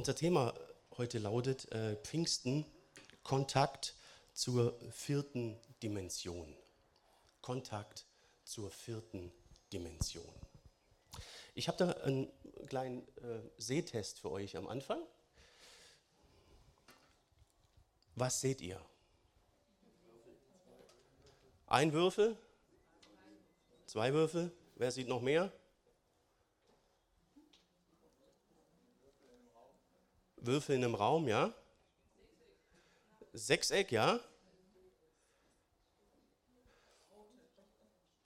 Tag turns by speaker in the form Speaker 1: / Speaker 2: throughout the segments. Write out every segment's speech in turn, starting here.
Speaker 1: Unser Thema heute lautet äh, Pfingsten, Kontakt zur vierten Dimension. Kontakt zur vierten Dimension. Ich habe da einen kleinen äh, Sehtest für euch am Anfang. Was seht ihr? Ein Würfel? Zwei Würfel? Wer sieht noch mehr? Würfel in einem Raum, ja? Sechseck, ja?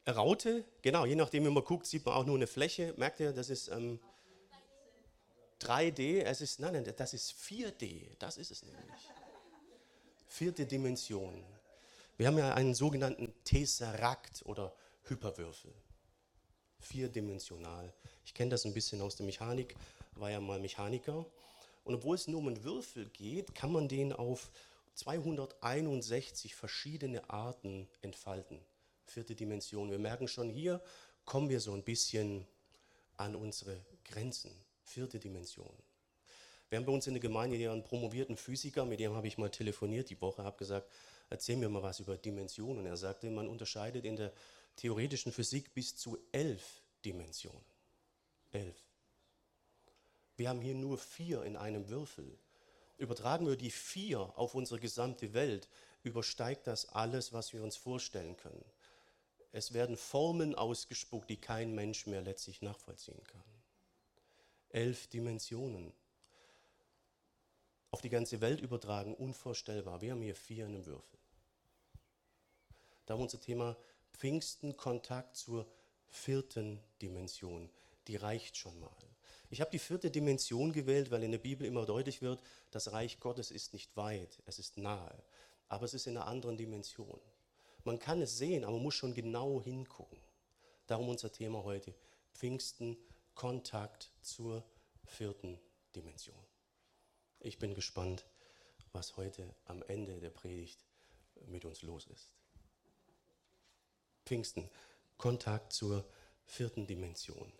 Speaker 1: Raute, genau, je nachdem, wie man guckt, sieht man auch nur eine Fläche. Merkt ihr, das ist ähm, 3D, es ist, nein, nein, das ist 4D, das ist es nämlich. Vierte Dimension. Wir haben ja einen sogenannten Tesserakt oder Hyperwürfel. Vierdimensional. Ich kenne das ein bisschen aus der Mechanik, war ja mal Mechaniker. Und obwohl es nur um einen Würfel geht, kann man den auf 261 verschiedene Arten entfalten. Vierte Dimension. Wir merken schon, hier kommen wir so ein bisschen an unsere Grenzen. Vierte Dimension. Wir haben bei uns in der Gemeinde ja einen promovierten Physiker, mit dem habe ich mal telefoniert die Woche, habe gesagt, erzähl mir mal was über Dimensionen. Er sagte, man unterscheidet in der theoretischen Physik bis zu elf Dimensionen. Elf. Wir haben hier nur vier in einem Würfel. Übertragen wir die vier auf unsere gesamte Welt, übersteigt das alles, was wir uns vorstellen können. Es werden Formeln ausgespuckt, die kein Mensch mehr letztlich nachvollziehen kann. Elf Dimensionen. Auf die ganze Welt übertragen, unvorstellbar. Wir haben hier vier in einem Würfel. Da haben wir unser Thema Pfingsten, Kontakt zur vierten Dimension. Die reicht schon mal. Ich habe die vierte Dimension gewählt, weil in der Bibel immer deutlich wird, das Reich Gottes ist nicht weit, es ist nahe, aber es ist in einer anderen Dimension. Man kann es sehen, aber man muss schon genau hingucken. Darum unser Thema heute, Pfingsten, Kontakt zur vierten Dimension. Ich bin gespannt, was heute am Ende der Predigt mit uns los ist. Pfingsten, Kontakt zur vierten Dimension.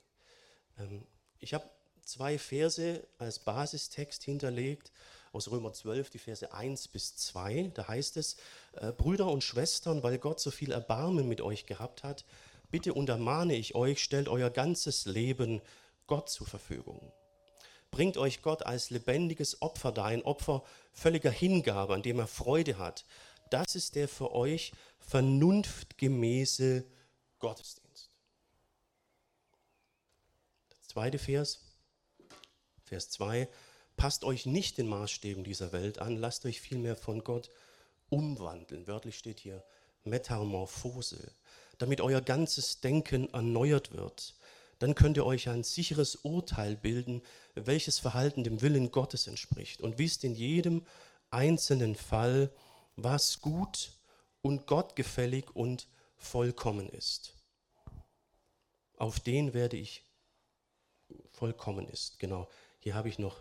Speaker 1: Ähm, ich habe zwei Verse als Basistext hinterlegt aus Römer 12, die Verse 1 bis 2. Da heißt es, äh, Brüder und Schwestern, weil Gott so viel Erbarmen mit euch gehabt hat, bitte untermahne ich euch, stellt euer ganzes Leben Gott zur Verfügung. Bringt euch Gott als lebendiges Opfer dar, ein Opfer völliger Hingabe, an dem er Freude hat. Das ist der für euch vernunftgemäße Gottesdienst. Der zweite Vers, Vers 2, passt euch nicht den Maßstäben dieser Welt an, lasst euch vielmehr von Gott umwandeln. Wörtlich steht hier Metamorphose, damit euer ganzes Denken erneuert wird. Dann könnt ihr euch ein sicheres Urteil bilden, welches Verhalten dem Willen Gottes entspricht und wisst in jedem einzelnen Fall, was gut und gottgefällig und vollkommen ist. Auf den werde ich vollkommen ist. Genau. Hier habe ich noch,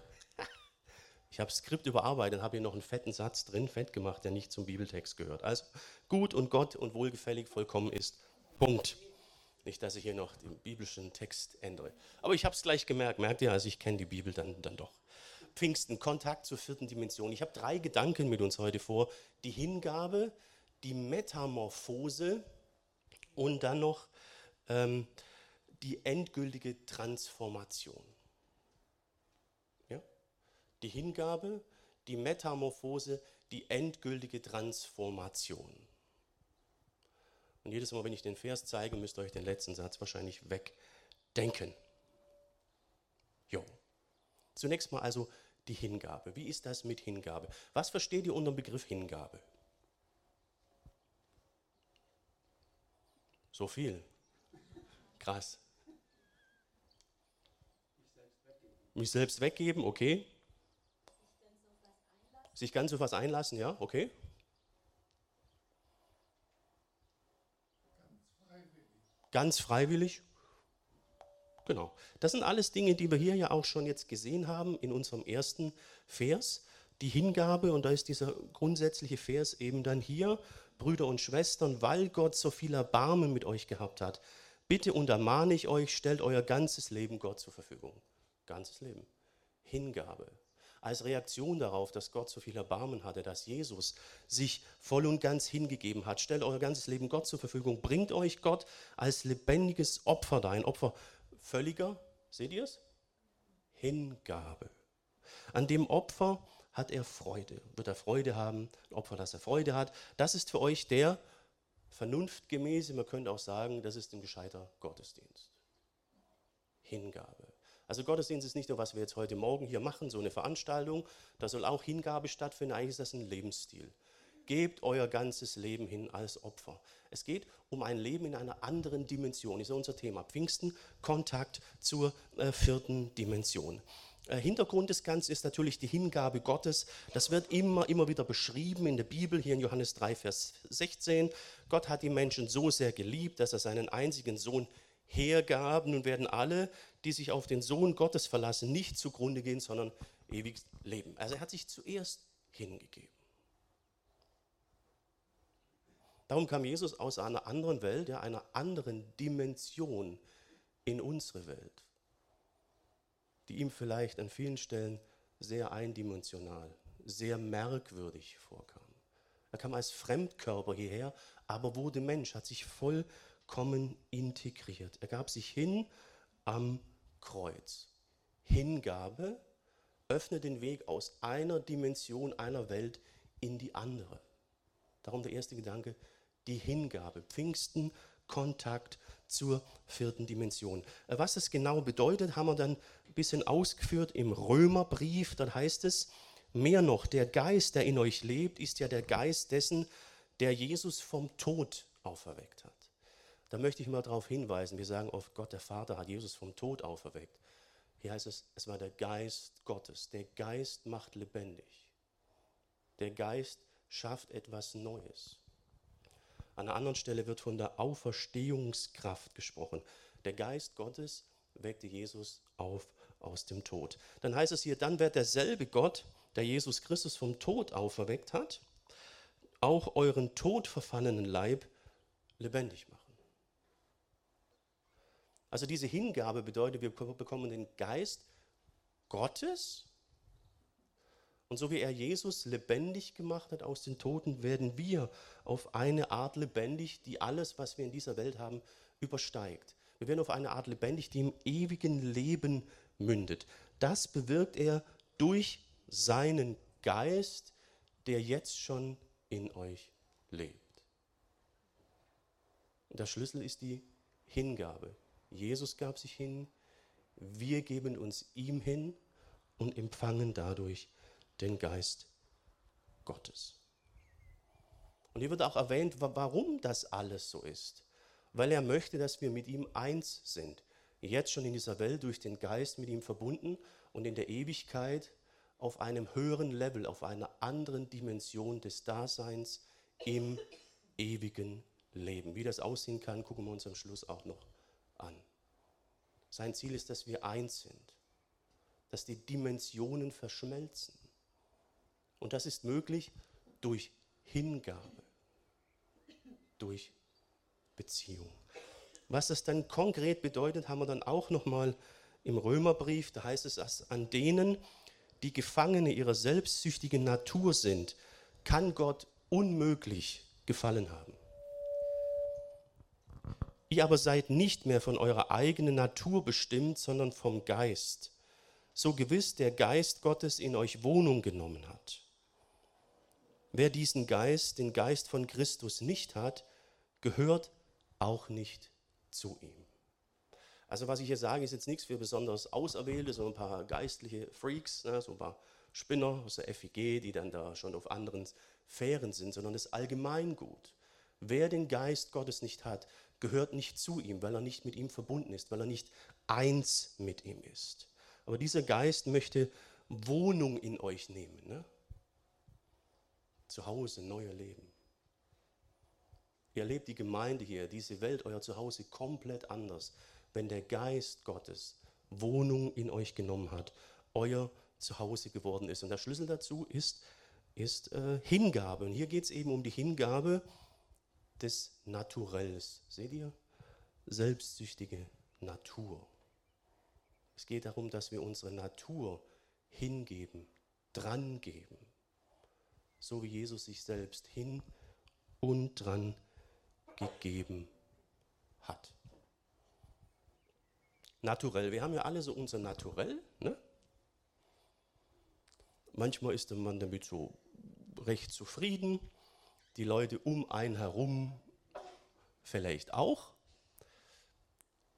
Speaker 1: ich habe Skript überarbeitet, habe hier noch einen fetten Satz drin, fett gemacht, der nicht zum Bibeltext gehört. Also gut und Gott und wohlgefällig vollkommen ist. Punkt. Nicht, dass ich hier noch den biblischen Text ändere. Aber ich habe es gleich gemerkt, merkt ihr, also ich kenne die Bibel dann, dann doch. Pfingsten, Kontakt zur vierten Dimension. Ich habe drei Gedanken mit uns heute vor. Die Hingabe, die Metamorphose und dann noch ähm, die endgültige Transformation die Hingabe, die Metamorphose, die endgültige Transformation. Und jedes Mal, wenn ich den Vers zeige, müsst ihr euch den letzten Satz wahrscheinlich wegdenken. Jo. Zunächst mal also die Hingabe. Wie ist das mit Hingabe? Was versteht ihr unter dem Begriff Hingabe? So viel. Krass. Mich selbst weggeben, okay. Sich ganz auf was einlassen, ja, okay. Ganz freiwillig. Genau. Das sind alles Dinge, die wir hier ja auch schon jetzt gesehen haben in unserem ersten Vers. Die Hingabe, und da ist dieser grundsätzliche Vers eben dann hier, Brüder und Schwestern, weil Gott so viel Erbarmen mit euch gehabt hat, bitte untermahne ich euch, stellt euer ganzes Leben Gott zur Verfügung. Ganzes Leben. Hingabe. Als Reaktion darauf, dass Gott so viel Erbarmen hatte, dass Jesus sich voll und ganz hingegeben hat. Stellt euer ganzes Leben Gott zur Verfügung. Bringt euch Gott als lebendiges Opfer da. Ein Opfer völliger, seht ihr es? Hingabe. An dem Opfer hat er Freude. Wird er Freude haben? Ein Opfer, das er Freude hat. Das ist für euch der vernunftgemäße, man könnte auch sagen, das ist ein gescheiter Gottesdienst. Hingabe. Also Gottesdienst ist nicht nur, was wir jetzt heute Morgen hier machen, so eine Veranstaltung, da soll auch Hingabe stattfinden, eigentlich ist das ein Lebensstil. Gebt euer ganzes Leben hin als Opfer. Es geht um ein Leben in einer anderen Dimension. Ist unser Thema. Pfingsten, Kontakt zur äh, vierten Dimension. Äh, Hintergrund des Ganzen ist natürlich die Hingabe Gottes. Das wird immer, immer wieder beschrieben in der Bibel, hier in Johannes 3, Vers 16. Gott hat die Menschen so sehr geliebt, dass er seinen einzigen Sohn hergab. Nun werden alle, die sich auf den Sohn Gottes verlassen, nicht zugrunde gehen, sondern ewig leben. Also er hat sich zuerst hingegeben. Darum kam Jesus aus einer anderen Welt, ja, einer anderen Dimension in unsere Welt die ihm vielleicht an vielen Stellen sehr eindimensional, sehr merkwürdig vorkam. Er kam als Fremdkörper hierher, aber wurde Mensch, hat sich vollkommen integriert. Er gab sich hin am Kreuz. Hingabe öffnet den Weg aus einer Dimension einer Welt in die andere. Darum der erste Gedanke, die Hingabe. Pfingsten, Kontakt zur vierten Dimension. Was das genau bedeutet, haben wir dann ein bisschen ausgeführt im Römerbrief. Dort heißt es, mehr noch, der Geist, der in euch lebt, ist ja der Geist dessen, der Jesus vom Tod auferweckt hat. Da möchte ich mal darauf hinweisen, wir sagen oft, Gott der Vater hat Jesus vom Tod auferweckt. Hier heißt es, es war der Geist Gottes. Der Geist macht lebendig. Der Geist schafft etwas Neues. An einer anderen Stelle wird von der Auferstehungskraft gesprochen. Der Geist Gottes weckte Jesus auf aus dem Tod. Dann heißt es hier, dann wird derselbe Gott, der Jesus Christus vom Tod auferweckt hat, auch euren todverfallenen Leib lebendig machen. Also diese Hingabe bedeutet, wir bekommen den Geist Gottes und so wie er Jesus lebendig gemacht hat aus den Toten, werden wir auf eine Art lebendig, die alles, was wir in dieser Welt haben, übersteigt. Wir werden auf eine Art lebendig, die im ewigen Leben mündet. Das bewirkt er durch seinen Geist, der jetzt schon in euch lebt. der Schlüssel ist die Hingabe. Jesus gab sich hin, wir geben uns ihm hin und empfangen dadurch den Geist Gottes. Und hier wird auch erwähnt, warum das alles so ist. Weil er möchte, dass wir mit ihm eins sind. Jetzt schon in dieser Welt durch den Geist mit ihm verbunden und in der Ewigkeit auf einem höheren Level, auf einer anderen Dimension des Daseins im ewigen Leben. Wie das aussehen kann, gucken wir uns am Schluss auch noch an. Sein Ziel ist, dass wir eins sind, dass die Dimensionen verschmelzen und das ist möglich durch Hingabe, durch Beziehung. Was das dann konkret bedeutet, haben wir dann auch nochmal im Römerbrief. Da heißt es, dass an denen, die Gefangene ihrer selbstsüchtigen Natur sind, kann Gott unmöglich gefallen haben. Ihr aber seid nicht mehr von eurer eigenen Natur bestimmt, sondern vom Geist, so gewiss der Geist Gottes in euch Wohnung genommen hat. Wer diesen Geist, den Geist von Christus nicht hat, gehört auch nicht zu ihm. Also was ich hier sage, ist jetzt nichts für besonders Auserwählte, so ein paar geistliche Freaks, ne, so ein paar Spinner aus der FIG, die dann da schon auf anderen Fähren sind, sondern das Allgemeingut. Wer den Geist Gottes nicht hat, gehört nicht zu ihm, weil er nicht mit ihm verbunden ist, weil er nicht eins mit ihm ist. Aber dieser Geist möchte Wohnung in euch nehmen. Ne? Zuhause, neuer Leben. Ihr erlebt die Gemeinde hier, diese Welt, euer Zuhause komplett anders, wenn der Geist Gottes Wohnung in euch genommen hat, euer Zuhause geworden ist. Und der Schlüssel dazu ist, ist äh, Hingabe. Und hier geht es eben um die Hingabe des Naturells. Seht ihr? Selbstsüchtige Natur. Es geht darum, dass wir unsere Natur hingeben dran geben. So wie Jesus sich selbst hin und dran gegeben hat. Naturell, wir haben ja alle so unser Naturell. Ne? Manchmal ist man damit so recht zufrieden, die Leute um einen herum vielleicht auch.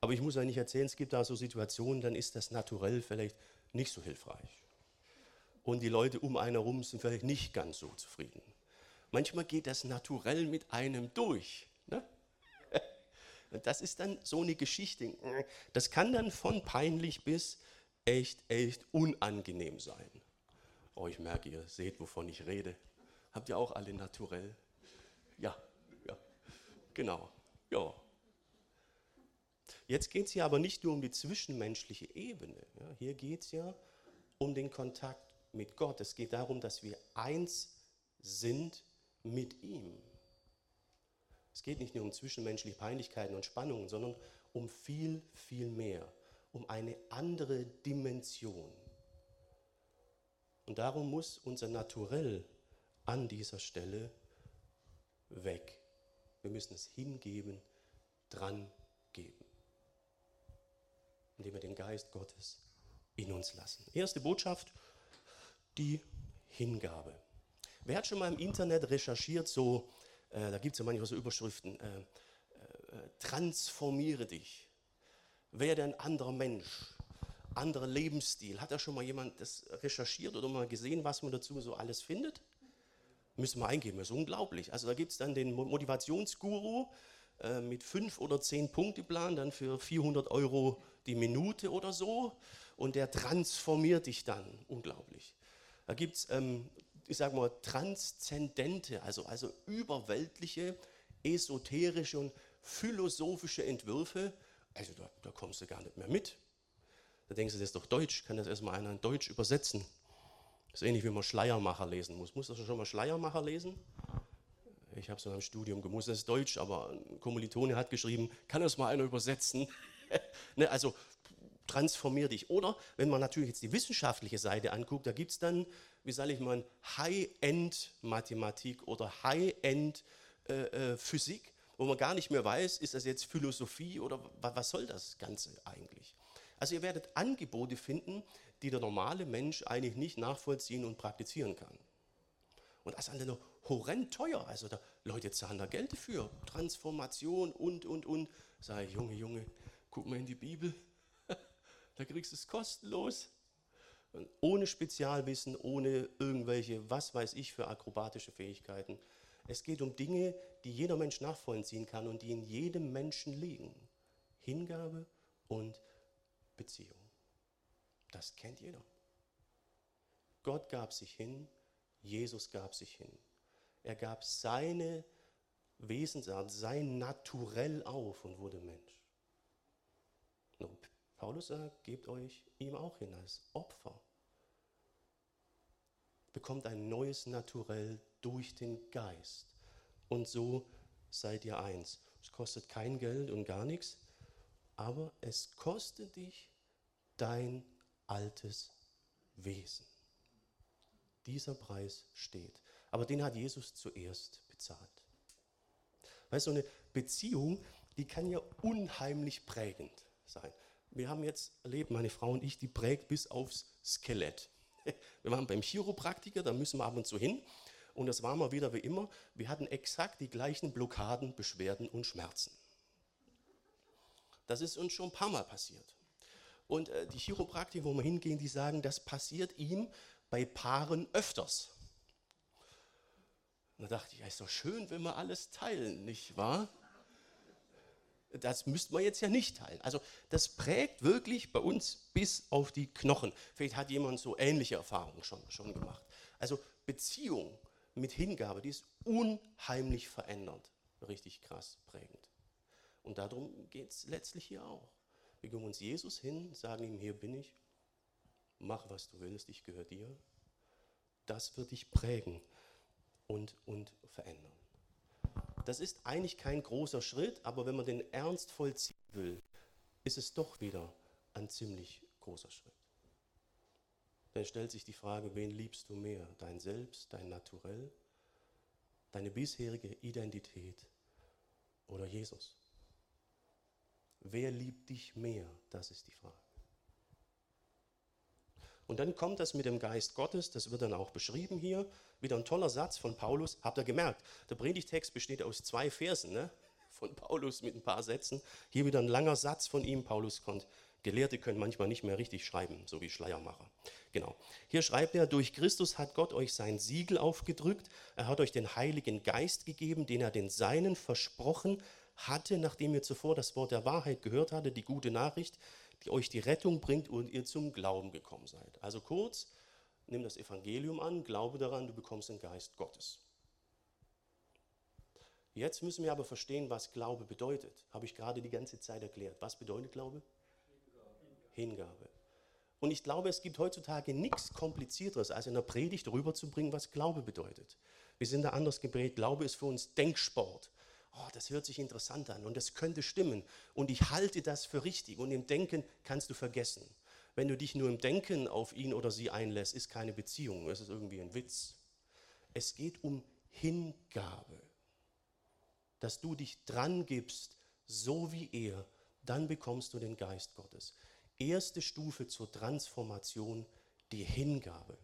Speaker 1: Aber ich muss euch nicht erzählen, es gibt da so Situationen, dann ist das Naturell vielleicht nicht so hilfreich. Und die Leute um einen herum sind vielleicht nicht ganz so zufrieden. Manchmal geht das Naturell mit einem durch. Ne? Das ist dann so eine Geschichte. Das kann dann von peinlich bis echt, echt unangenehm sein. Oh, ich merke, ihr seht, wovon ich rede. Habt ihr auch alle naturell? Ja, ja, genau, ja. Jetzt geht es hier aber nicht nur um die zwischenmenschliche Ebene. Ja, hier geht es ja um den Kontakt mit Gott. Es geht darum, dass wir eins sind mit ihm. Es geht nicht nur um zwischenmenschliche Peinlichkeiten und Spannungen, sondern um viel, viel mehr, um eine andere Dimension. Und darum muss unser Naturell an dieser Stelle weg. Wir müssen es hingeben, dran geben, indem wir den Geist Gottes in uns lassen. Erste Botschaft, die Hingabe. Wer hat schon mal im Internet recherchiert, so, äh, da gibt es ja manchmal so Überschriften, äh, äh, transformiere dich, werde ein anderer Mensch, anderer Lebensstil. Hat da schon mal jemand das recherchiert oder mal gesehen, was man dazu so alles findet? Müssen wir eingeben, das ist unglaublich. Also da gibt es dann den Motivationsguru äh, mit fünf oder zehn Punkteplan, dann für 400 Euro die Minute oder so. Und der transformiert dich dann. Unglaublich. Da gibt es, ähm, ich sage mal, transzendente, also, also überweltliche, esoterische und philosophische Entwürfe. Also da, da kommst du gar nicht mehr mit. Da denkst du, das ist doch Deutsch, kann das erstmal einer in Deutsch übersetzen? Das ist ähnlich wie man Schleiermacher lesen muss. Muss das schon mal Schleiermacher lesen? Ich habe es in einem Studium gemusst, das ist Deutsch, aber ein Kommilitone hat geschrieben, kann das mal einer übersetzen? ne, also transformier dich. Oder wenn man natürlich jetzt die wissenschaftliche Seite anguckt, da gibt es dann, wie sage ich mal, High-End-Mathematik oder High-End-Physik, äh, äh wo man gar nicht mehr weiß, ist das jetzt Philosophie oder was soll das Ganze eigentlich? Also ihr werdet Angebote finden, die der normale Mensch eigentlich nicht nachvollziehen und praktizieren kann. Und das ist dann horrend teuer. Also da, Leute zahlen da Geld dafür. Transformation und, und, und. Sag ich, Junge, Junge, guck mal in die Bibel. da kriegst du es kostenlos. Ohne Spezialwissen, ohne irgendwelche, was weiß ich, für akrobatische Fähigkeiten. Es geht um Dinge, die jeder Mensch nachvollziehen kann und die in jedem Menschen liegen. Hingabe und Beziehung. Das kennt jeder. Gott gab sich hin, Jesus gab sich hin. Er gab seine Wesensart, sein Naturell auf und wurde Mensch. Und Paulus sagt, gebt euch ihm auch hin als Opfer. Bekommt ein neues Naturell durch den Geist. Und so seid ihr eins. Es kostet kein Geld und gar nichts aber es kostet dich dein altes Wesen. Dieser Preis steht. Aber den hat Jesus zuerst bezahlt. Weißt du, eine Beziehung, die kann ja unheimlich prägend sein. Wir haben jetzt erlebt, meine Frau und ich, die prägt bis aufs Skelett. Wir waren beim Chiropraktiker, da müssen wir ab und zu hin. Und das war mal wieder wie immer. Wir hatten exakt die gleichen Blockaden, Beschwerden und Schmerzen. Das ist uns schon ein paar Mal passiert. Und äh, die Chiropraktiker, wo wir hingehen, die sagen, das passiert ihm bei Paaren öfters. Und da dachte ich, ja, ist doch schön, wenn wir alles teilen, nicht wahr? Das müsste man jetzt ja nicht teilen. Also das prägt wirklich bei uns bis auf die Knochen. Vielleicht hat jemand so ähnliche Erfahrungen schon, schon gemacht. Also Beziehung mit Hingabe, die ist unheimlich verändert. Richtig krass prägend. Und darum geht es letztlich hier auch. Wir uns Jesus hin, sagen ihm, hier bin ich, mach was du willst, ich gehöre dir. Das wird dich prägen und, und verändern. Das ist eigentlich kein großer Schritt, aber wenn man den ernst vollziehen will, ist es doch wieder ein ziemlich großer Schritt. dann stellt sich die Frage, wen liebst du mehr? Dein Selbst, dein Naturell, deine bisherige Identität oder Jesus? Wer liebt dich mehr? Das ist die Frage. Und dann kommt das mit dem Geist Gottes, das wird dann auch beschrieben hier. Wieder ein toller Satz von Paulus. Habt ihr gemerkt, der Predigtext besteht aus zwei Versen ne? von Paulus mit ein paar Sätzen. Hier wieder ein langer Satz von ihm. Paulus konnte, Gelehrte können manchmal nicht mehr richtig schreiben, so wie Schleiermacher. Genau. Hier schreibt er, durch Christus hat Gott euch sein Siegel aufgedrückt. Er hat euch den Heiligen Geist gegeben, den er den Seinen versprochen hatte, nachdem ihr zuvor das Wort der Wahrheit gehört hattet, die gute Nachricht, die euch die Rettung bringt und ihr zum Glauben gekommen seid. Also kurz, nimm das Evangelium an, glaube daran, du bekommst den Geist Gottes. Jetzt müssen wir aber verstehen, was Glaube bedeutet. Habe ich gerade die ganze Zeit erklärt. Was bedeutet Glaube? Hingabe. Hingabe. Und ich glaube, es gibt heutzutage nichts Komplizierteres, als in der Predigt rüberzubringen, was Glaube bedeutet. Wir sind da anders geprägt. Glaube ist für uns Denksport oh, das hört sich interessant an und das könnte stimmen und ich halte das für richtig und im Denken kannst du vergessen. Wenn du dich nur im Denken auf ihn oder sie einlässt, ist keine Beziehung, es ist irgendwie ein Witz. Es geht um Hingabe, dass du dich dran gibst, so wie er, dann bekommst du den Geist Gottes. Erste Stufe zur Transformation, die Hingabe.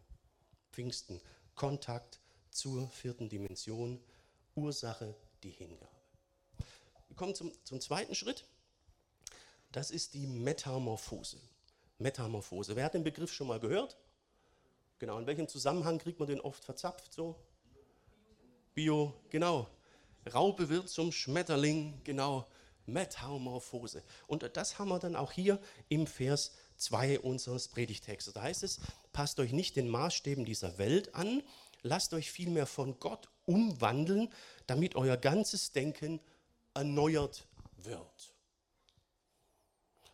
Speaker 1: Pfingsten, Kontakt zur vierten Dimension, Ursache, die Hingabe. Wir kommen zum, zum zweiten Schritt. Das ist die Metamorphose. Metamorphose. Wer hat den Begriff schon mal gehört? Genau, in welchem Zusammenhang kriegt man den oft verzapft? So? Bio, genau. Raupe wird zum Schmetterling, genau. Metamorphose. Und das haben wir dann auch hier im Vers 2 unseres Predigtextes. Da heißt es, passt euch nicht den Maßstäben dieser Welt an, lasst euch vielmehr von Gott umwandeln, damit euer ganzes Denken erneuert wird.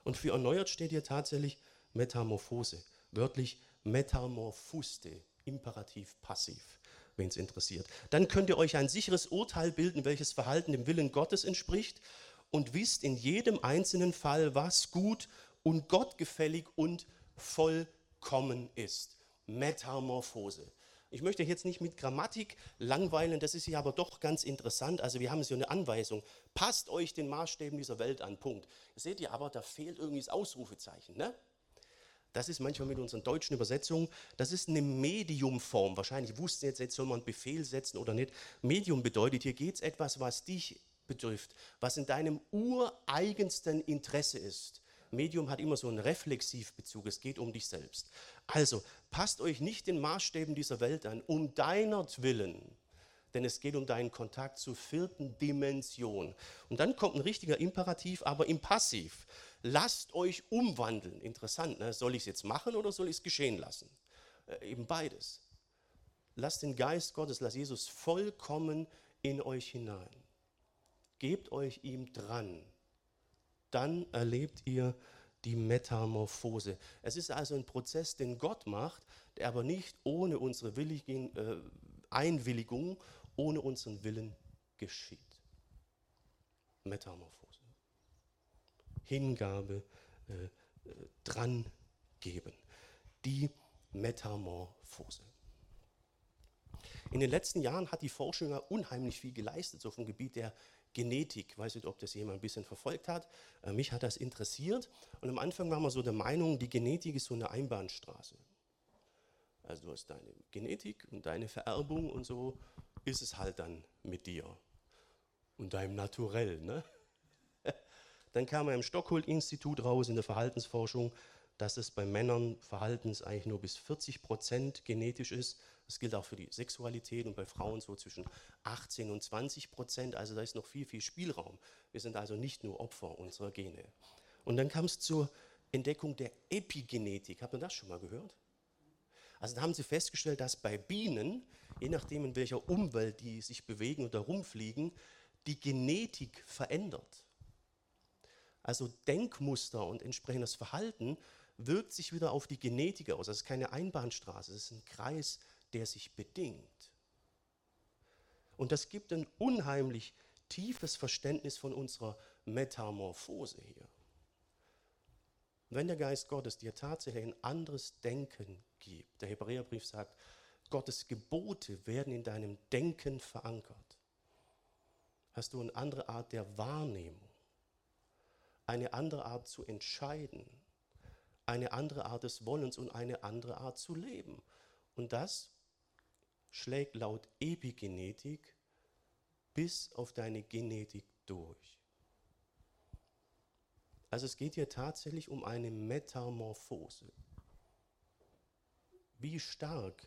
Speaker 1: Und für erneuert steht hier tatsächlich Metamorphose, wörtlich Metamorphuste, imperativ passiv, wenn es interessiert. Dann könnt ihr euch ein sicheres Urteil bilden, welches Verhalten dem Willen Gottes entspricht und wisst in jedem einzelnen Fall, was gut und gottgefällig und vollkommen ist. Metamorphose. Ich möchte jetzt nicht mit Grammatik langweilen, das ist hier aber doch ganz interessant. Also wir haben so eine Anweisung, passt euch den Maßstäben dieser Welt an, Punkt. Seht ihr aber, da fehlt irgendwie das Ausrufezeichen. Ne? Das ist manchmal mit unseren deutschen Übersetzungen, das ist eine Mediumform. Wahrscheinlich wussten jetzt, jetzt soll man einen Befehl setzen oder nicht. Medium bedeutet, hier geht es etwas, was dich betrifft, was in deinem ureigensten Interesse ist. Medium hat immer so einen Reflexivbezug, es geht um dich selbst. Also, passt euch nicht den Maßstäben dieser Welt an, um deinetwillen, denn es geht um deinen Kontakt zur vierten Dimension. Und dann kommt ein richtiger Imperativ, aber im Passiv. Lasst euch umwandeln. Interessant, ne? soll ich es jetzt machen oder soll ich es geschehen lassen? Äh, eben beides. Lasst den Geist Gottes, lasst Jesus vollkommen in euch hinein. Gebt euch ihm dran dann erlebt ihr die Metamorphose. Es ist also ein Prozess, den Gott macht, der aber nicht ohne unsere Willigen, äh, Einwilligung, ohne unseren Willen geschieht. Metamorphose. Hingabe, äh, äh, dran geben. Die Metamorphose. In den letzten Jahren hat die Forschung unheimlich viel geleistet, so vom Gebiet der Genetik. Ich weiß nicht, ob das jemand ein bisschen verfolgt hat. Äh, mich hat das interessiert. Und am Anfang war man so der Meinung, die Genetik ist so eine Einbahnstraße. Also du hast deine Genetik und deine Vererbung und so ist es halt dann mit dir und deinem Naturell. Ne? Dann kam er im Stockholm-Institut raus in der Verhaltensforschung, dass es bei Männern Verhaltens eigentlich nur bis 40 Prozent genetisch ist. Das gilt auch für die Sexualität und bei Frauen so zwischen 18 und 20 Prozent. Also da ist noch viel, viel Spielraum. Wir sind also nicht nur Opfer unserer Gene. Und dann kam es zur Entdeckung der Epigenetik. Habt ihr das schon mal gehört? Also da haben sie festgestellt, dass bei Bienen, je nachdem in welcher Umwelt die sich bewegen oder rumfliegen, die Genetik verändert. Also Denkmuster und entsprechendes Verhalten wirkt sich wieder auf die Genetik aus. Das ist keine Einbahnstraße, das ist ein Kreis, der sich bedingt. Und das gibt ein unheimlich tiefes Verständnis von unserer Metamorphose hier. wenn der Geist Gottes dir tatsächlich ein anderes Denken gibt, der Hebräerbrief sagt, Gottes Gebote werden in deinem Denken verankert, hast du eine andere Art der Wahrnehmung, eine andere Art zu entscheiden, eine andere Art des Wollens und eine andere Art zu leben. Und das schlägt laut Epigenetik bis auf deine Genetik durch. Also es geht hier tatsächlich um eine Metamorphose. Wie stark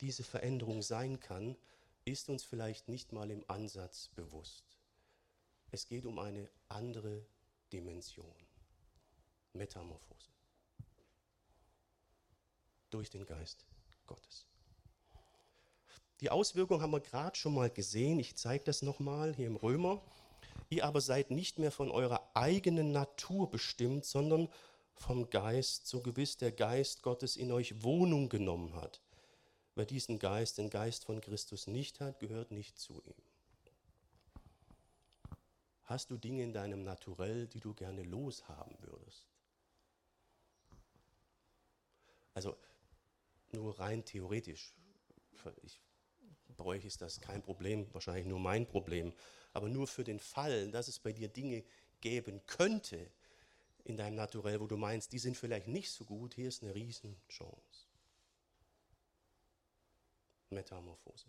Speaker 1: diese Veränderung sein kann, ist uns vielleicht nicht mal im Ansatz bewusst. Es geht um eine andere Dimension. Metamorphose. Durch den Geist Gottes. Die Auswirkungen haben wir gerade schon mal gesehen. Ich zeige das nochmal hier im Römer. Ihr aber seid nicht mehr von eurer eigenen Natur bestimmt, sondern vom Geist, so gewiss der Geist Gottes in euch Wohnung genommen hat. Wer diesen Geist, den Geist von Christus nicht hat, gehört nicht zu ihm. Hast du Dinge in deinem Naturell, die du gerne loshaben würdest? Also nur rein theoretisch. Ich bei euch ist das kein Problem, wahrscheinlich nur mein Problem. Aber nur für den Fall, dass es bei dir Dinge geben könnte in deinem Naturell, wo du meinst, die sind vielleicht nicht so gut, hier ist eine Riesenchance. Metamorphose.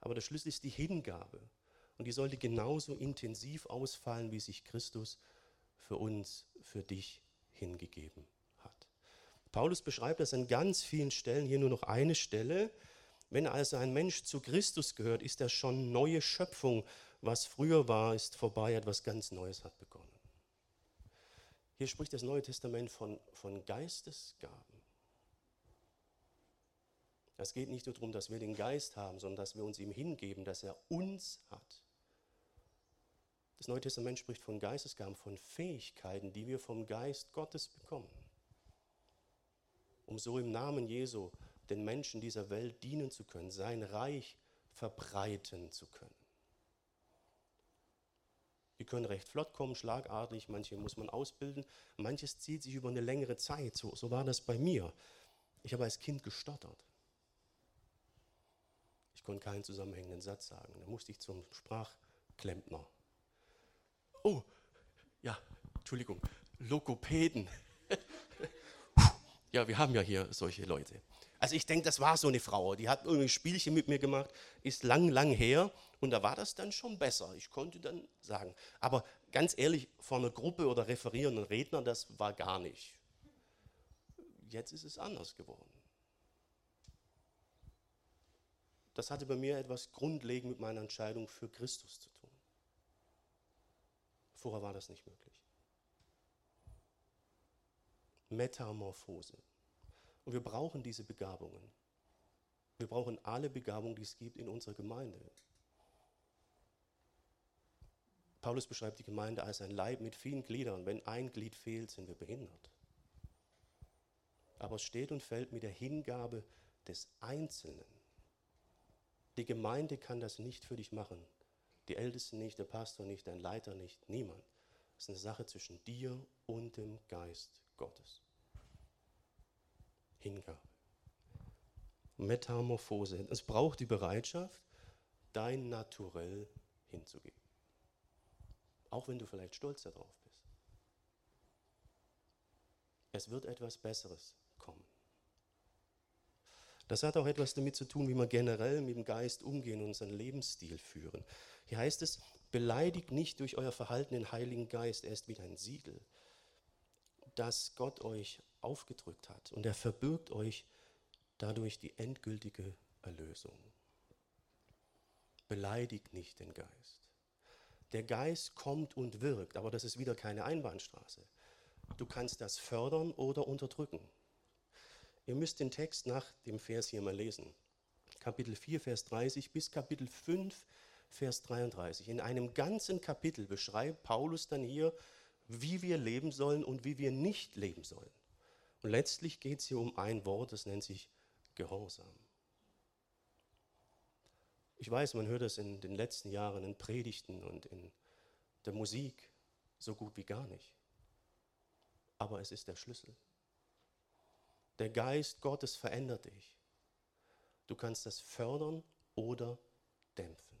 Speaker 1: Aber der Schlüssel ist die Hingabe. Und die sollte genauso intensiv ausfallen, wie sich Christus für uns, für dich hingegeben. Paulus beschreibt das an ganz vielen Stellen, hier nur noch eine Stelle, wenn also ein Mensch zu Christus gehört, ist er schon neue Schöpfung. Was früher war, ist vorbei, etwas ganz Neues hat begonnen. Hier spricht das Neue Testament von, von Geistesgaben. Es geht nicht nur darum, dass wir den Geist haben, sondern dass wir uns ihm hingeben, dass er uns hat. Das Neue Testament spricht von Geistesgaben, von Fähigkeiten, die wir vom Geist Gottes bekommen, um so im Namen Jesu den Menschen dieser Welt dienen zu können, sein Reich verbreiten zu können. Die können recht flott kommen, schlagartig, manche muss man ausbilden, manches zieht sich über eine längere Zeit. So, so war das bei mir. Ich habe als Kind gestottert. Ich konnte keinen zusammenhängenden Satz sagen. Da musste ich zum Sprachklempner. Oh, ja, Entschuldigung, Lokopäden. Ja, wir haben ja hier solche Leute. Also ich denke, das war so eine Frau, die hat irgendwie Spielchen mit mir gemacht, ist lang, lang her und da war das dann schon besser. Ich konnte dann sagen. Aber ganz ehrlich, vor einer Gruppe oder referierenden Redner, das war gar nicht. Jetzt ist es anders geworden. Das hatte bei mir etwas grundlegend mit meiner Entscheidung für Christus zu tun. Vorher war das nicht möglich. Metamorphose. Und wir brauchen diese Begabungen. Wir brauchen alle Begabungen, die es gibt in unserer Gemeinde. Paulus beschreibt die Gemeinde als ein Leib mit vielen Gliedern. Wenn ein Glied fehlt, sind wir behindert. Aber es steht und fällt mit der Hingabe des Einzelnen. Die Gemeinde kann das nicht für dich machen. Die Ältesten nicht, der Pastor nicht, dein Leiter nicht, niemand. Es ist eine Sache zwischen dir und dem Geist Gottes. Hingabe. Metamorphose. Es braucht die Bereitschaft, dein Naturell hinzugeben. Auch wenn du vielleicht stolz darauf bist. Es wird etwas Besseres kommen. Das hat auch etwas damit zu tun, wie wir generell mit dem Geist umgehen und unseren Lebensstil führen. Hier heißt es, beleidigt nicht durch euer Verhalten den Heiligen Geist, er ist wie ein Siegel, das Gott euch aufgedrückt hat. Und er verbirgt euch dadurch die endgültige Erlösung. Beleidigt nicht den Geist. Der Geist kommt und wirkt, aber das ist wieder keine Einbahnstraße. Du kannst das fördern oder unterdrücken. Ihr müsst den Text nach dem Vers hier mal lesen. Kapitel 4, Vers 30 bis Kapitel 5, Vers 33. In einem ganzen Kapitel beschreibt Paulus dann hier, wie wir leben sollen und wie wir nicht leben sollen. Und letztlich geht es hier um ein Wort, das nennt sich Gehorsam. Ich weiß, man hört das in den letzten Jahren in Predigten und in der Musik so gut wie gar nicht. aber es ist der Schlüssel. Der Geist Gottes verändert dich. Du kannst das fördern oder dämpfen.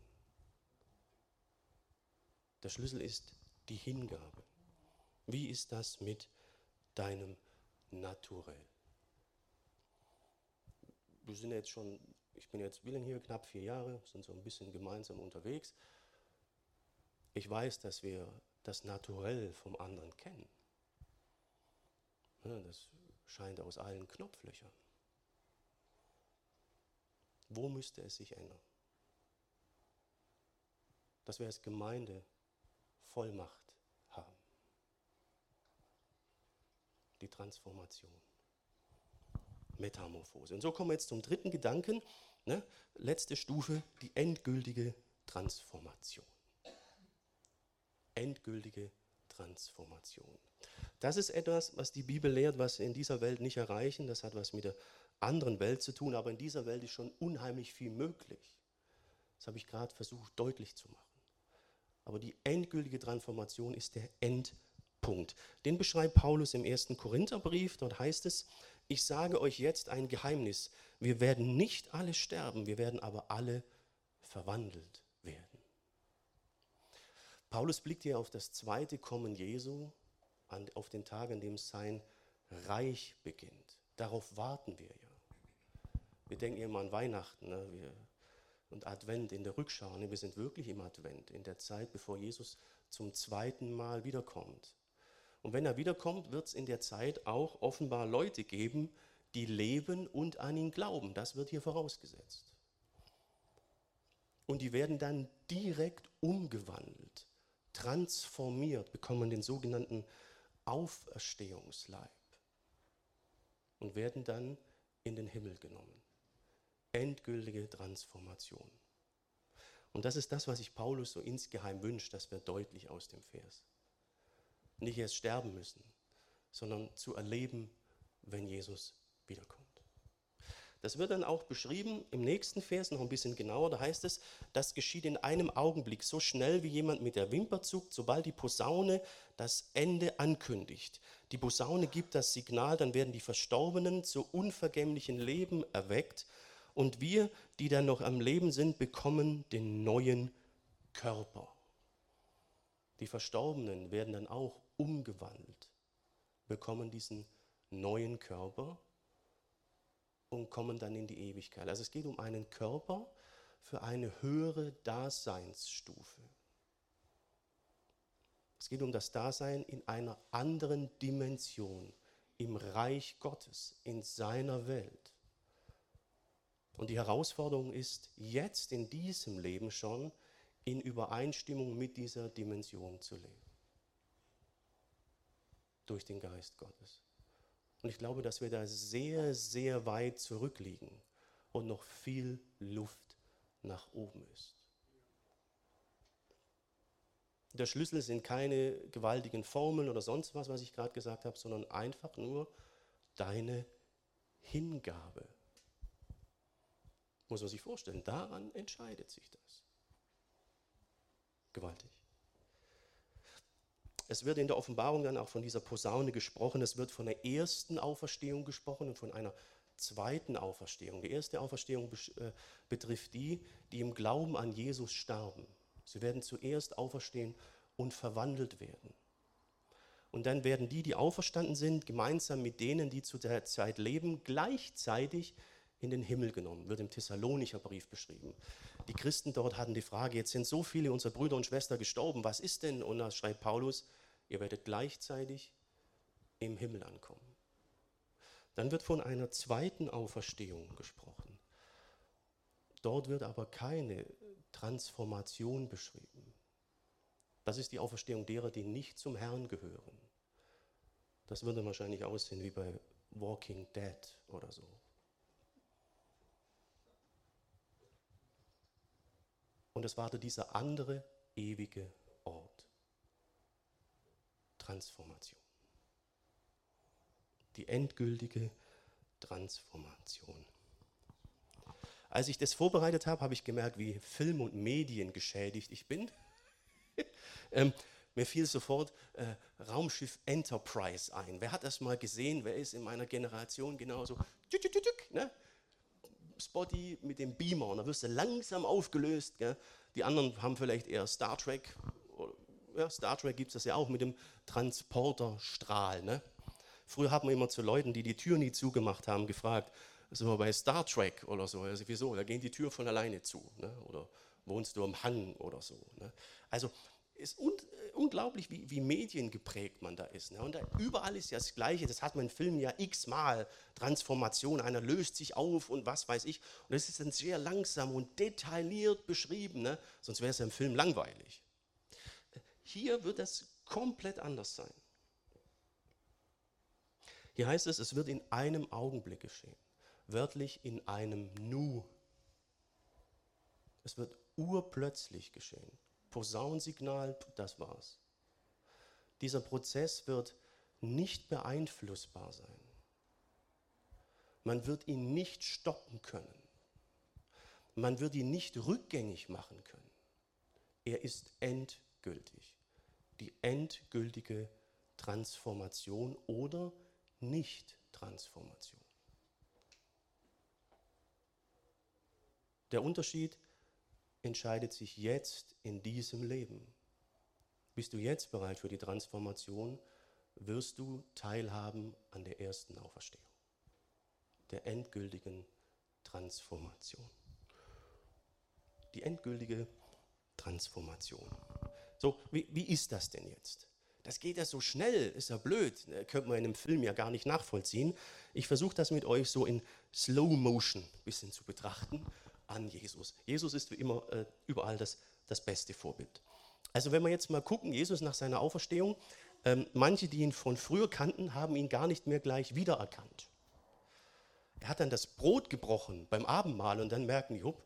Speaker 1: Der Schlüssel ist die Hingabe. Wie ist das mit deinem Naturell? Wir sind jetzt schon, ich bin jetzt Willen hier knapp vier Jahre, sind so ein bisschen gemeinsam unterwegs. Ich weiß, dass wir das Naturell vom anderen kennen. Das scheint aus allen Knopflöchern. Wo müsste es sich ändern? Dass wir als Gemeinde Vollmacht haben. Die Transformation. Metamorphose. Und so kommen wir jetzt zum dritten Gedanken. Ne? Letzte Stufe, die endgültige Transformation. Endgültige Transformation. Das ist etwas, was die Bibel lehrt, was wir in dieser Welt nicht erreichen. Das hat was mit der anderen Welt zu tun, aber in dieser Welt ist schon unheimlich viel möglich. Das habe ich gerade versucht deutlich zu machen. Aber die endgültige Transformation ist der Endpunkt. Den beschreibt Paulus im ersten Korintherbrief. Dort heißt es, ich sage euch jetzt ein Geheimnis. Wir werden nicht alle sterben, wir werden aber alle verwandelt werden. Paulus blickt hier auf das zweite Kommen Jesu, auf den Tag, an dem sein Reich beginnt. Darauf warten wir ja. Wir denken immer an Weihnachten ne? wir, und Advent in der Rückschau. Ne? Wir sind wirklich im Advent, in der Zeit, bevor Jesus zum zweiten Mal wiederkommt. Und wenn er wiederkommt, wird es in der Zeit auch offenbar Leute geben, die leben und an ihn glauben. Das wird hier vorausgesetzt. Und die werden dann direkt umgewandelt, transformiert, bekommen den sogenannten Auferstehungsleib und werden dann in den Himmel genommen. Endgültige Transformation. Und das ist das, was sich Paulus so insgeheim wünscht, das wird deutlich aus dem Vers. Nicht erst sterben müssen, sondern zu erleben, wenn Jesus wiederkommt. Das wird dann auch beschrieben im nächsten Vers noch ein bisschen genauer. Da heißt es, das geschieht in einem Augenblick, so schnell wie jemand mit der Wimper zuckt, sobald die Posaune das Ende ankündigt. Die Posaune gibt das Signal, dann werden die Verstorbenen zu unvergänglichen Leben erweckt und wir, die dann noch am Leben sind, bekommen den neuen Körper. Die Verstorbenen werden dann auch umgewandelt, bekommen diesen neuen Körper und kommen dann in die Ewigkeit. Also es geht um einen Körper für eine höhere Daseinsstufe. Es geht um das Dasein in einer anderen Dimension, im Reich Gottes, in seiner Welt. Und die Herausforderung ist, jetzt in diesem Leben schon in Übereinstimmung mit dieser Dimension zu leben. Durch den Geist Gottes. Und ich glaube, dass wir da sehr, sehr weit zurückliegen und noch viel Luft nach oben ist. Der Schlüssel sind keine gewaltigen Formeln oder sonst was, was ich gerade gesagt habe, sondern einfach nur deine Hingabe. Muss man sich vorstellen, daran entscheidet sich das. Gewaltig. Es wird in der Offenbarung dann auch von dieser Posaune gesprochen. Es wird von der ersten Auferstehung gesprochen und von einer zweiten Auferstehung. Die erste Auferstehung äh, betrifft die, die im Glauben an Jesus starben. Sie werden zuerst auferstehen und verwandelt werden. Und dann werden die, die auferstanden sind, gemeinsam mit denen, die zu der Zeit leben, gleichzeitig in den Himmel genommen, wird im Thessalonicher Brief beschrieben. Die Christen dort hatten die Frage, jetzt sind so viele unserer Brüder und Schwestern gestorben, was ist denn? Und da schreibt Paulus, ihr werdet gleichzeitig im Himmel ankommen. Dann wird von einer zweiten Auferstehung gesprochen. Dort wird aber keine Transformation beschrieben. Das ist die Auferstehung derer, die nicht zum Herrn gehören. Das würde wahrscheinlich aussehen wie bei Walking Dead oder so. Und es wartet dieser andere ewige. Transformation. Die endgültige Transformation. Als ich das vorbereitet habe, habe ich gemerkt, wie Film und Medien geschädigt ich bin. ähm, Mir fiel sofort äh, Raumschiff Enterprise ein. Wer hat das mal gesehen? Wer ist in meiner Generation genauso? Tück, tück, tück, ne? Spotty mit dem Beamer und da wirst du langsam aufgelöst. Gell? Die anderen haben vielleicht eher Star Trek. Ja, Star Trek gibt es das ja auch mit dem Transporterstrahl. Ne? Früher haben wir immer zu Leuten, die die Tür nie zugemacht haben, gefragt, so bei Star Trek oder so, also wieso, da gehen die Tür von alleine zu. Ne? Oder wohnst du am Hang oder so. Ne? Also ist un unglaublich, wie, wie mediengeprägt man da ist. Ne? Und da, überall ist ja das Gleiche, das hat man in Filmen ja x-mal. Transformation, einer löst sich auf und was weiß ich. Und das ist dann sehr langsam und detailliert beschrieben, ne? sonst wäre es ja im Film langweilig. Hier wird das komplett anders sein. Hier heißt es, es wird in einem Augenblick geschehen. Wörtlich in einem Nu. Es wird urplötzlich geschehen. Posaunsignal, das war's. Dieser Prozess wird nicht beeinflussbar sein. Man wird ihn nicht stoppen können. Man wird ihn nicht rückgängig machen können. Er ist endgültig. Die endgültige Transformation oder Nicht-Transformation. Der Unterschied entscheidet sich jetzt in diesem Leben. Bist du jetzt bereit für die Transformation, wirst du teilhaben an der ersten Auferstehung, der endgültigen Transformation. Die endgültige Transformation. So, wie, wie ist das denn jetzt? Das geht ja so schnell, ist ja blöd, äh, könnte man in einem Film ja gar nicht nachvollziehen. Ich versuche das mit euch so in Slow Motion ein bisschen zu betrachten an Jesus. Jesus ist wie immer äh, überall das, das beste Vorbild. Also wenn wir jetzt mal gucken, Jesus nach seiner Auferstehung, ähm, manche, die ihn von früher kannten, haben ihn gar nicht mehr gleich wiedererkannt. Er hat dann das Brot gebrochen beim Abendmahl und dann merken die, hup,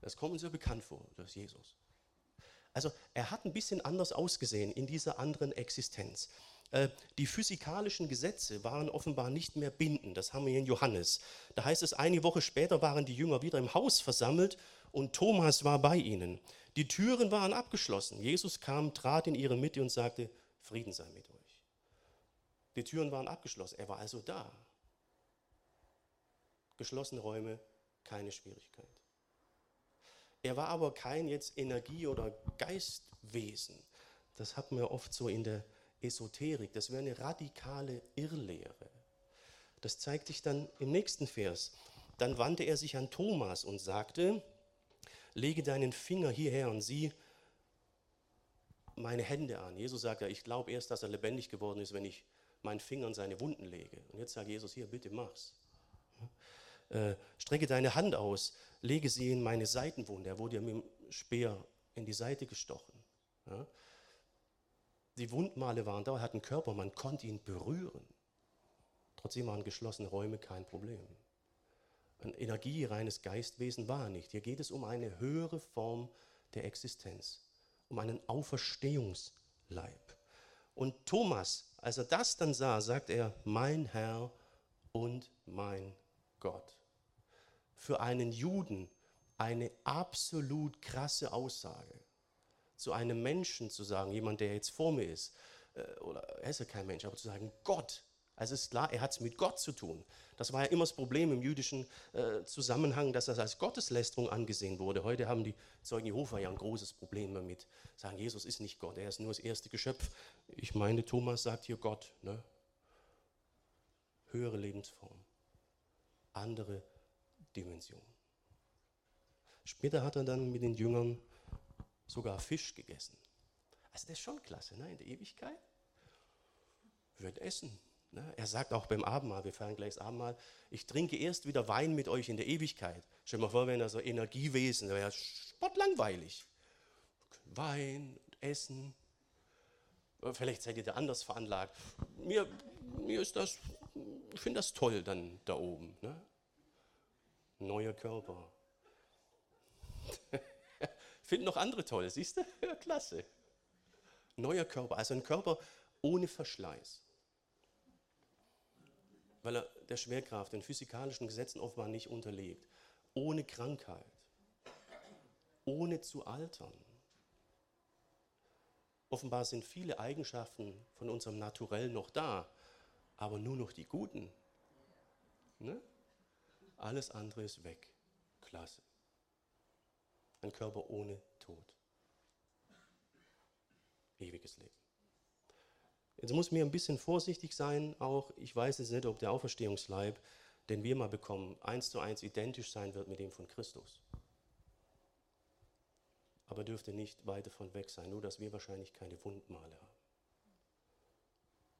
Speaker 1: das kommt uns ja bekannt vor, das ist Jesus. Also er hat ein bisschen anders ausgesehen in dieser anderen Existenz. Äh, die physikalischen Gesetze waren offenbar nicht mehr bindend. Das haben wir in Johannes. Da heißt es, eine Woche später waren die Jünger wieder im Haus versammelt und Thomas war bei ihnen. Die Türen waren abgeschlossen. Jesus kam, trat in ihre Mitte und sagte, Frieden sei mit euch. Die Türen waren abgeschlossen. Er war also da. Geschlossene Räume, keine Schwierigkeit. Er war aber kein jetzt Energie- oder Geistwesen. Das hat man oft so in der Esoterik, das wäre eine radikale Irrlehre. Das zeigt sich dann im nächsten Vers. Dann wandte er sich an Thomas und sagte, lege deinen Finger hierher und sieh meine Hände an. Jesus sagt ja, ich glaube erst, dass er lebendig geworden ist, wenn ich meinen Finger an seine Wunden lege. Und jetzt sagt Jesus, hier, bitte mach's. Äh, strecke deine Hand aus, lege sie in meine Seitenwunde. Er wurde ja mit dem Speer in die Seite gestochen. Ja? Die Wundmale waren da, er hat einen Körper, man konnte ihn berühren. Trotzdem waren geschlossene Räume kein Problem. Ein energiereines Geistwesen war er nicht. Hier geht es um eine höhere Form der Existenz, um einen Auferstehungsleib. Und Thomas, als er das dann sah, sagt er, mein Herr und mein Gott. Für einen Juden eine absolut krasse Aussage zu einem Menschen zu sagen, jemand, der jetzt vor mir ist, äh, oder er ist ja kein Mensch, aber zu sagen, Gott. Also ist klar, er hat es mit Gott zu tun. Das war ja immer das Problem im jüdischen äh, Zusammenhang, dass das als Gotteslästerung angesehen wurde. Heute haben die Zeugen Jehova ja ein großes Problem damit. Sagen, Jesus ist nicht Gott, er ist nur das erste Geschöpf. Ich meine, Thomas sagt hier Gott. Ne? Höhere Lebensform, andere Dimension. Später hat er dann mit den Jüngern sogar Fisch gegessen. Also das ist schon klasse, ne? in der Ewigkeit wird essen. Ne? Er sagt auch beim Abendmahl, wir feiern gleich das Abendmahl, ich trinke erst wieder Wein mit euch in der Ewigkeit. Stell dir mal vor, wenn er so Energiewesen, wäre ja sportlangweilig. Wein, Essen. Vielleicht seid ihr da anders veranlagt. Mir, mir ist das, ich finde das toll dann da oben. Ne? Neuer Körper. Finden noch andere toll, siehst du? Ja, klasse. Neuer Körper, also ein Körper ohne Verschleiß. Weil er der Schwerkraft, den physikalischen Gesetzen offenbar nicht unterliegt. Ohne Krankheit. Ohne zu altern. Offenbar sind viele Eigenschaften von unserem Naturell noch da, aber nur noch die guten. Ne? Alles andere ist weg. Klasse. Ein Körper ohne Tod. Ewiges Leben. Jetzt muss mir ein bisschen vorsichtig sein, auch ich weiß es nicht, ob der Auferstehungsleib, den wir mal bekommen, eins zu eins identisch sein wird mit dem von Christus. Aber dürfte nicht weit davon weg sein, nur dass wir wahrscheinlich keine Wundmale haben.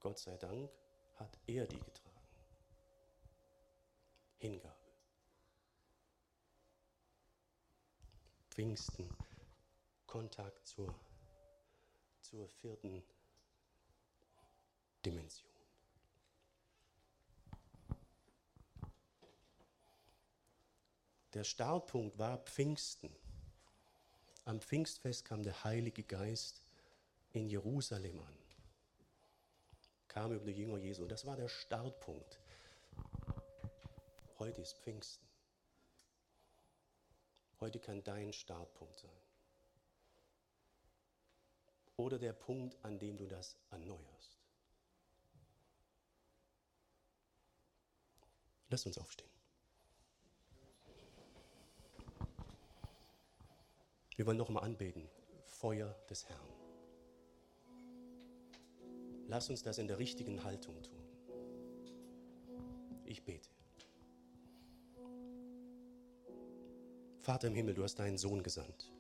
Speaker 1: Gott sei Dank hat er die getragen. Hingabe. Pfingsten, Kontakt zur, zur vierten Dimension. Der Startpunkt war Pfingsten. Am Pfingstfest kam der Heilige Geist in Jerusalem an, kam über die Jünger Jesu. Das war der Startpunkt. Heute ist Pfingsten. Heute kann dein Startpunkt sein. Oder der Punkt, an dem du das erneuerst. Lass uns aufstehen. Wir wollen nochmal anbeten. Feuer des Herrn. Lass uns das in der richtigen Haltung tun. Ich bete. Vater im Himmel, du hast deinen Sohn gesandt.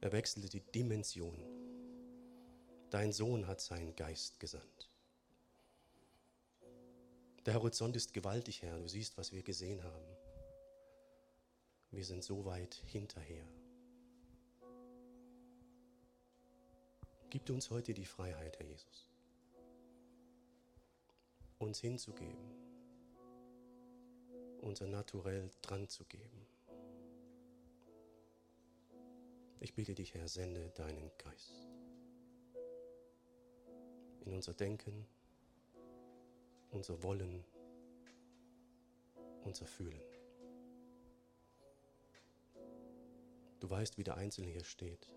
Speaker 1: Er wechselte die Dimension. Dein Sohn hat seinen Geist gesandt. Der Horizont ist gewaltig, Herr. Du siehst, was wir gesehen haben. Wir sind so weit hinterher. Gib uns heute die Freiheit, Herr Jesus, uns hinzugeben, unser Naturell dran zu geben. Ich bitte dich, Herr, sende deinen Geist in unser Denken, unser Wollen, unser Fühlen. Du weißt, wie der Einzelne hier steht.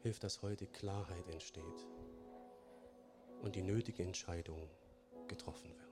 Speaker 1: Hilf, dass heute Klarheit entsteht und die nötige Entscheidung getroffen wird.